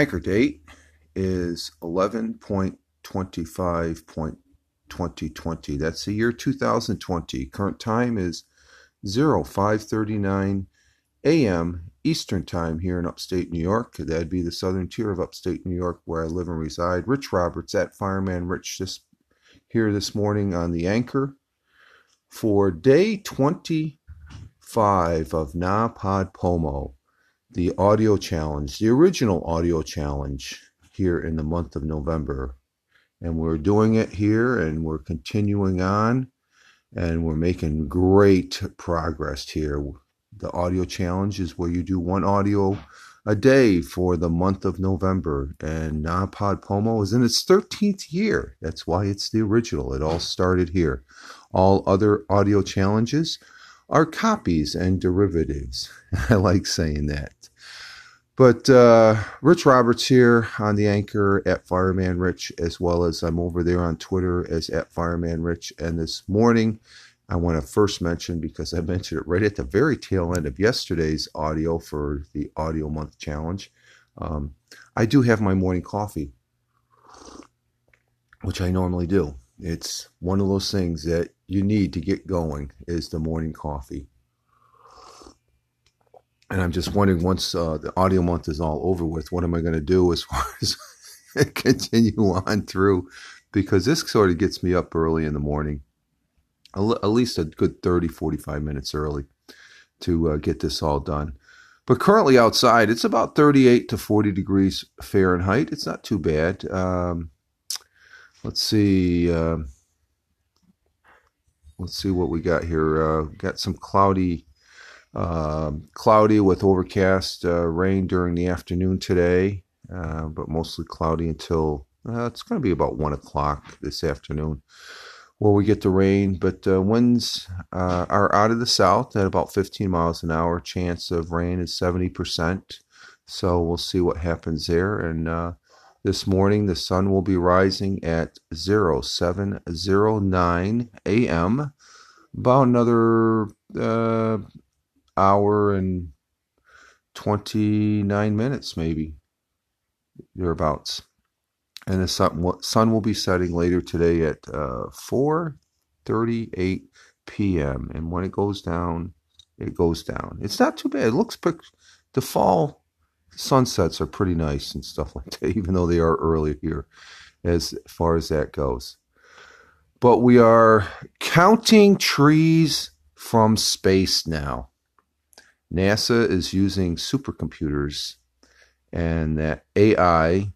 Anchor date is 11.25.2020. That's the year 2020. Current time is 0539 a.m. Eastern Time here in upstate New York. That'd be the southern tier of upstate New York where I live and reside. Rich Roberts at Fireman Rich this here this morning on the anchor for day 25 of NaPodPoMo, the audio challenge, the original audio challenge here in the month of November. And we're doing it here and we're continuing on and we're making great progress here the audio challenge is where you do one audio a day for the month of November. And NaPodPoMo is in its 13th year. That's why it's the original. It all started here. All other audio challenges are copies and derivatives. I like saying that. But uh, Rich Roberts here on the anchor at Fireman Rich, as well as I'm over there on Twitter as at Fireman Rich. And this morning, I want to first mention because I mentioned it right at the very tail end of yesterday's audio for the Audio Month Challenge. Um, I do have my morning coffee, which I normally do. It's one of those things that you need to get going is the morning coffee. And I'm just wondering once uh, the audio month is all over with, what am I going to do as far as continue on through? Because this sort of gets me up early in the morning at least a good 30, 45 minutes early to uh, get this all done. But currently outside, it's about 38 to 40 degrees Fahrenheit. It's not too bad. Um, let's see. Uh, let's see what we got here. Uh, got some cloudy, uh, cloudy with overcast uh, rain during the afternoon today, uh, but mostly cloudy until uh, it's going to be about one o'clock this afternoon where we get the rain, but uh, winds are out of the south at about 15 miles an hour. Chance of rain is 70%. So we'll see what happens there. And this morning, the sun will be rising at 0709 a.m. About another uh, hour and 29 minutes, maybe, thereabouts and the sun, sun will be setting later today at uh, 4.38 p.m. And when it goes down, it goes down. It's not too bad. It looks the fall sunsets are pretty nice and stuff like that, even though they are early here as far as that goes. But we are counting trees from space now. NASA is using supercomputers and that AI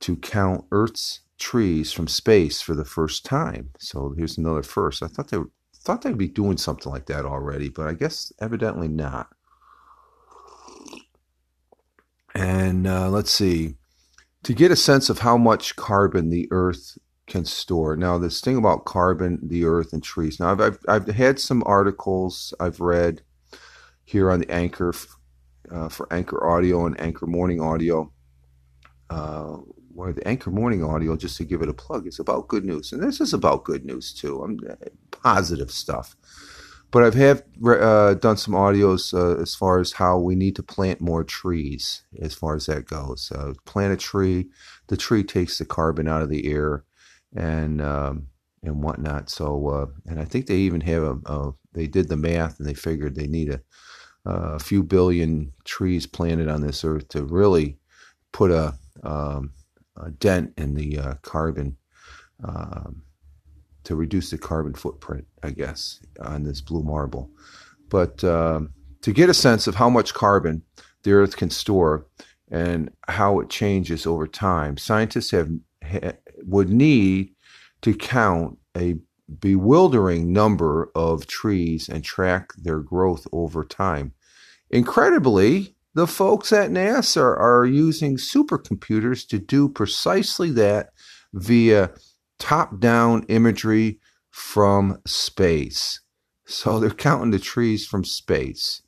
to count Earth's trees from space for the first time. So here's another first. I thought they thought they'd be doing something like that already, but I guess evidently not. And uh, let's see, to get a sense of how much carbon the Earth can store. Now, this thing about carbon, the Earth, and trees. Now, I've I've, I've had some articles I've read here on the Anchor uh, for Anchor Audio and Anchor Morning Audio. Uh, where the Anchor Morning Audio, just to give it a plug, is about good news, and this is about good news too. I'm uh, positive stuff. But I've have uh, done some audios uh, as far as how we need to plant more trees, as far as that goes. Uh, plant a tree, the tree takes the carbon out of the air, and um, and whatnot. So, uh, and I think they even have a, a, they did the math and they figured they need a, a few billion trees planted on this earth to really put a um, uh, dent in the uh, carbon um, to reduce the carbon footprint, I guess, on this blue marble. But um, to get a sense of how much carbon the Earth can store and how it changes over time, scientists have ha, would need to count a bewildering number of trees and track their growth over time. Incredibly, the folks at NASA are using supercomputers to do precisely that via top down imagery from space. So they're counting the trees from space.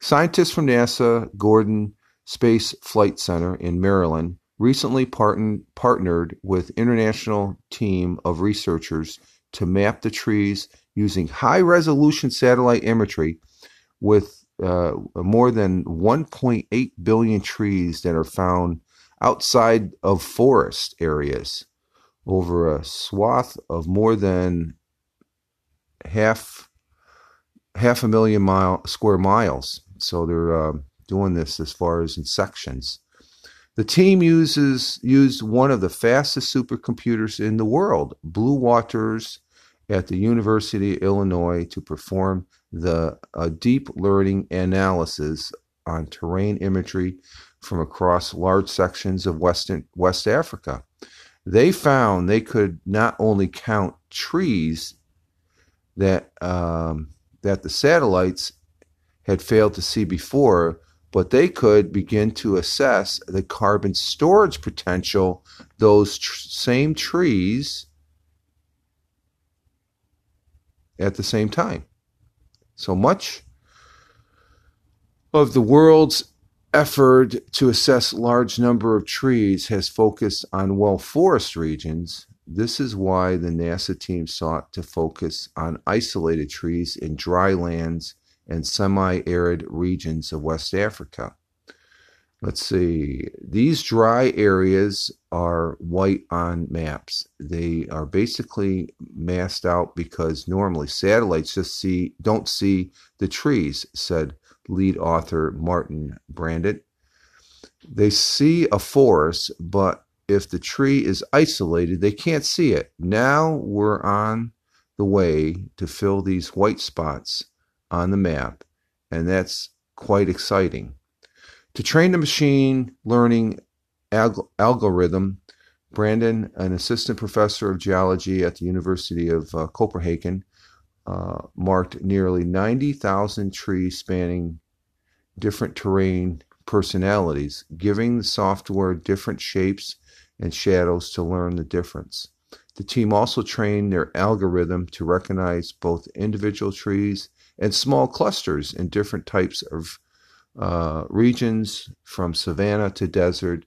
Scientists from NASA Goddard Space Flight Center in Maryland recently partnered with international team of researchers to map the trees using high resolution satellite imagery with uh, more than 1.8 billion trees that are found outside of forest areas over a swath of more than half half a million mile square miles. So they're uh, doing this as far as in sections. The team uses used one of the fastest supercomputers in the world, Blue Waters, at the University of Illinois, to perform the uh, deep learning analysis on terrain imagery from across large sections of Western West Africa. They found they could not only count trees that um, that the satellites had failed to see before, but they could begin to assess the carbon storage potential those tr- same trees at the same time. So much of the world's effort to assess large number of trees has focused on well forest regions. This is why the NASA team sought to focus on isolated trees in dry lands and semi arid regions of West Africa. Let's see, these dry areas are white on maps. They are basically masked out because normally satellites just see don't see the trees, said lead author Martin Brandett. They see a forest, but if the tree is isolated, they can't see it. Now we're on the way to fill these white spots on the map, and that's quite exciting. To train the machine learning alg- algorithm, Brandon, an assistant professor of geology at the University of uh, Copenhagen, uh, marked nearly 90,000 trees spanning different terrain personalities, giving the software different shapes and shadows to learn the difference. The team also trained their algorithm to recognize both individual trees and small clusters in different types of uh, regions, from savanna to desert.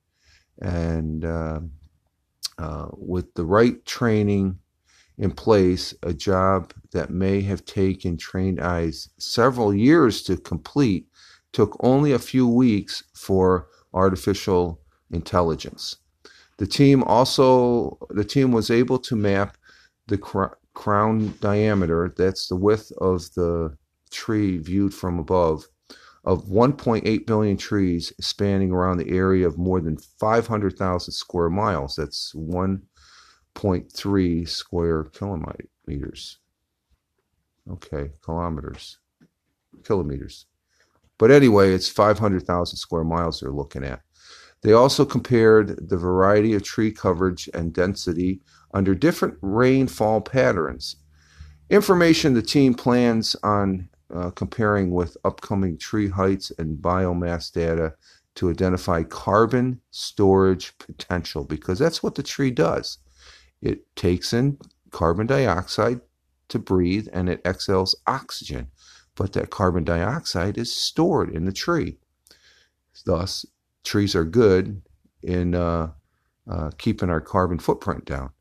And uh, uh, with the right training in place, a job that may have taken trained eyes several years to complete took only a few weeks for artificial intelligence. The team also the team was able to map the cr- crown diameter, that's the width of the tree viewed from above, of 1.8 billion trees spanning around the area of more than 500,000 square miles. That's 1.3 square kilometers. Okay, kilometers, kilometers. But anyway, it's 500,000 square miles they're looking at. They also compared the variety of tree coverage and density under different rainfall patterns. Information the team plans on uh, comparing with upcoming tree heights and biomass data to identify carbon storage potential because that's what the tree does. It takes in carbon dioxide to breathe and it exhales oxygen, but that carbon dioxide is stored in the tree. Thus, trees are good in uh, uh, keeping our carbon footprint down.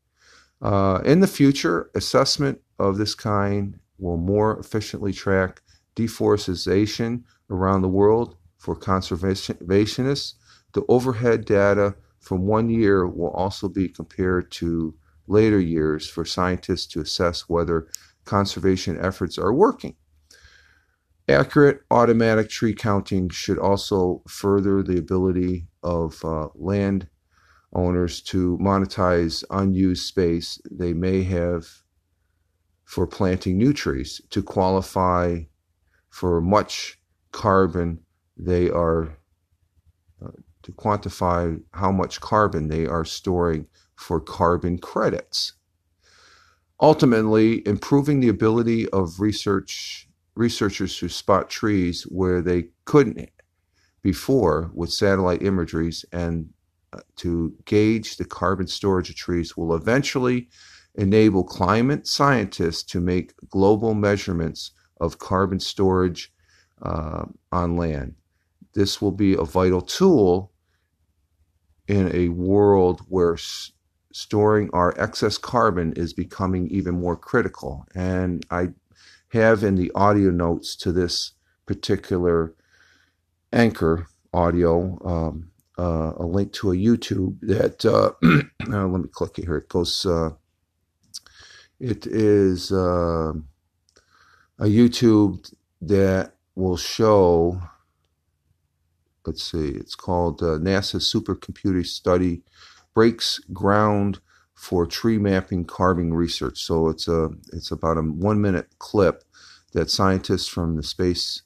Uh, in the future, assessment of this kind will more efficiently track deforestation around the world for conservationists. The overhead data from one year will also be compared to later years for scientists to assess whether conservation efforts are working. Accurate automatic tree counting should also further the ability of uh, land owners to monetize unused space they may have for planting new trees to qualify for much carbon they are uh, to quantify how much carbon they are storing for carbon credits. Ultimately improving the ability of research researchers to spot trees where they couldn't before with satellite imageries and uh, to gauge the carbon storage of trees will eventually enable climate scientists to make global measurements of carbon storage uh, on land. This will be a vital tool in a world where s- storing our excess carbon is becoming even more critical. And I have in the audio notes to this particular anchor audio um, uh, a link to a YouTube that uh, uh, let me click it here. It goes. Uh, it is uh, a YouTube that will show. Let's see. It's called uh, NASA Supercomputer Study breaks ground for tree mapping carbon research. So it's a it's about a one minute clip that scientists from the space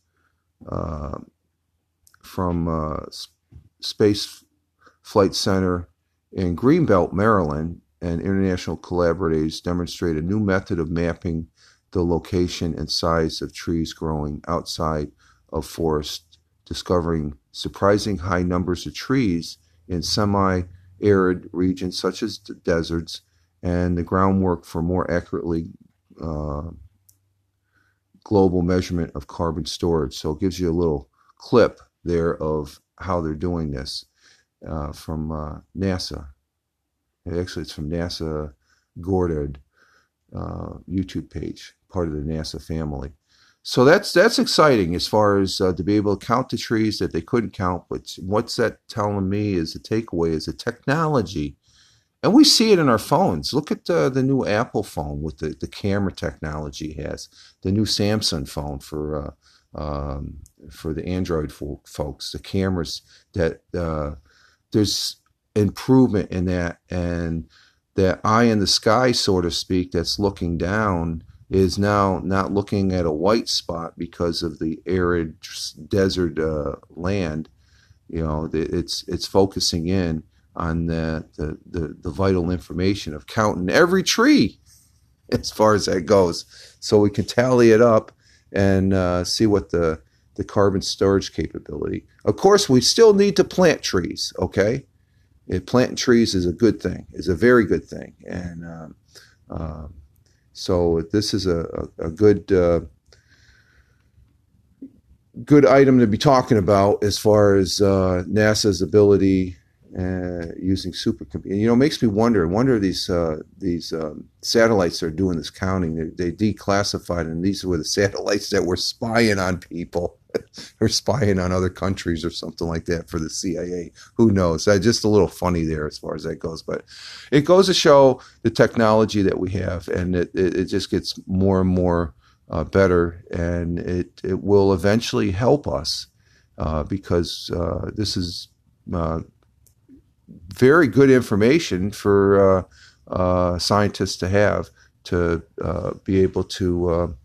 from Space Flight Center in Greenbelt, Maryland, and international collaborators demonstrate a new method of mapping the location and size of trees growing outside of forests, discovering surprising high numbers of trees in semi arid regions such as deserts, and the groundwork for more accurately uh, global measurement of carbon storage. So it gives you a little clip there of how they're doing this uh, from uh, NASA. Actually, it's from NASA Goddard uh, YouTube page, part of the NASA family. So that's that's exciting as far as uh, to be able to count the trees that they couldn't count. But what's that telling me is the takeaway is the technology, and we see it in our phones. Look at the, the new Apple phone with the, the camera technology has, the new Samsung phone for uh, um, for the Android folks, the cameras that uh, there's improvement in that, and that eye in the sky, so to speak, that's looking down is now not looking at a white spot because of the arid desert uh, land. You know, it's it's focusing in on the, the, the the vital information of counting every tree as far as that goes, so we can tally it up and uh, see what the the carbon storage capability. Of course, we still need to plant trees. Okay, planting trees is a good thing. is a very good thing, and um, um, so this is a, a, a good uh, good item to be talking about as far as uh, NASA's ability uh, using supercomputing. You know, it makes me wonder. Wonder these uh, these um, satellites are doing this counting. They, they, declassified, and these were the satellites that were spying on people, or spying on other countries, or something like that for the CIA. Who knows? Uh, just a little funny there as far as that goes, but it goes to show the technology that we have, and it it, it just gets more and more uh, better, and it it will eventually help us uh, because uh, this is very good information for uh, uh, scientists to have to uh, be able to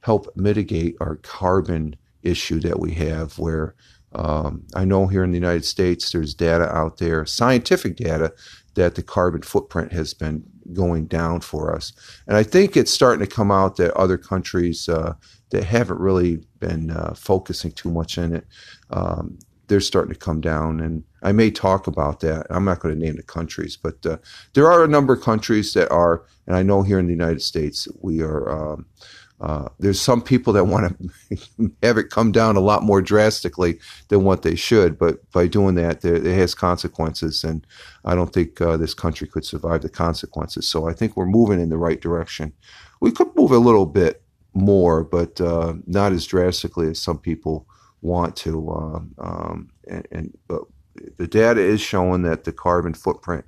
help mitigate our carbon issue that we have. Where um, I know here in the United States, there's data out there, scientific data, that the carbon footprint has been going down for us. And I think it's starting to come out that other countries uh, that haven't really been uh, focusing too much in it, um, they're starting to come down. And I may talk about that. I'm not going to name the countries, but uh, there are a number of countries that are, and I know here in the United States, we are. Um, uh, there's some people that want to have it come down a lot more drastically than what they should, but by doing that, there, it has consequences, and I don't think uh, this country could survive the consequences. So I think we're moving in the right direction. We could move a little bit more, but uh, not as drastically as some people want to. Um, um, and, and but the data is showing that the carbon footprint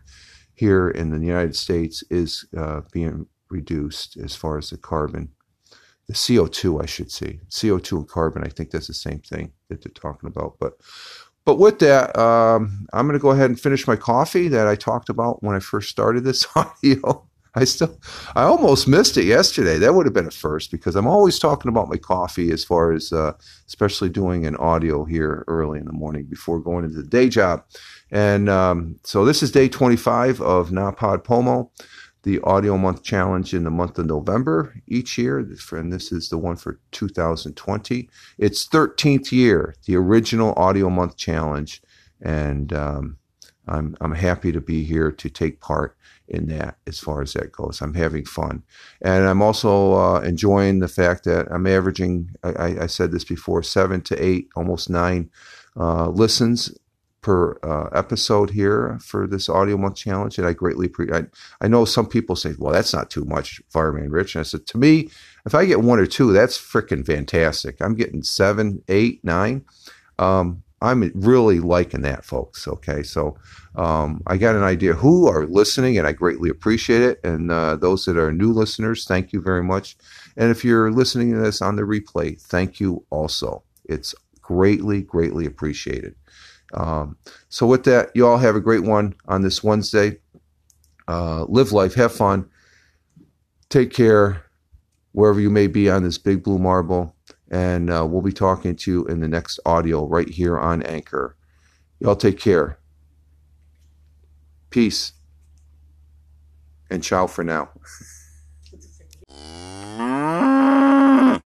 here in the United States is uh, being reduced as far as the carbon, the CO2, I should say. CO2 and carbon, I think that's the same thing that they're talking about. But but with that, um, I'm going to go ahead and finish my coffee that I talked about when I first started this audio. I still, I almost missed it yesterday. That would have been a first because I'm always talking about my coffee as far as, uh, especially doing an audio here early in the morning before going into the day job. And um, so this is day 25 of NaPodPoMo, the audio month challenge in the month of November each year. And this is the one for 2020. It's 13th year, the original audio month challenge. And um, I'm, I'm happy to be here to take part in that as far as that goes. I'm having fun. And I'm also uh, enjoying the fact that I'm averaging, I, I, said this before, seven to eight, almost nine uh, listens per uh, episode here for this audio month challenge. And I greatly appreciate I, I know some people say, well, that's not too much, Fireman Rich. And I said, to me, If I get one or two, that's freaking fantastic. I'm getting seven, eight, nine. Um, I'm really liking that, folks. Okay, so um, I got an idea who are listening, and I greatly appreciate it. And uh, those that are new listeners, thank you very much. And if you're listening to this on the replay, thank you also. It's greatly, greatly appreciated. Um, so, with that, you all have a great one on this Wednesday. Uh, live life, have fun, take care wherever you may be on this big blue marble. And uh, we'll be talking to you in the next audio right here on Anchor. Y'all take care. Peace. And ciao for now.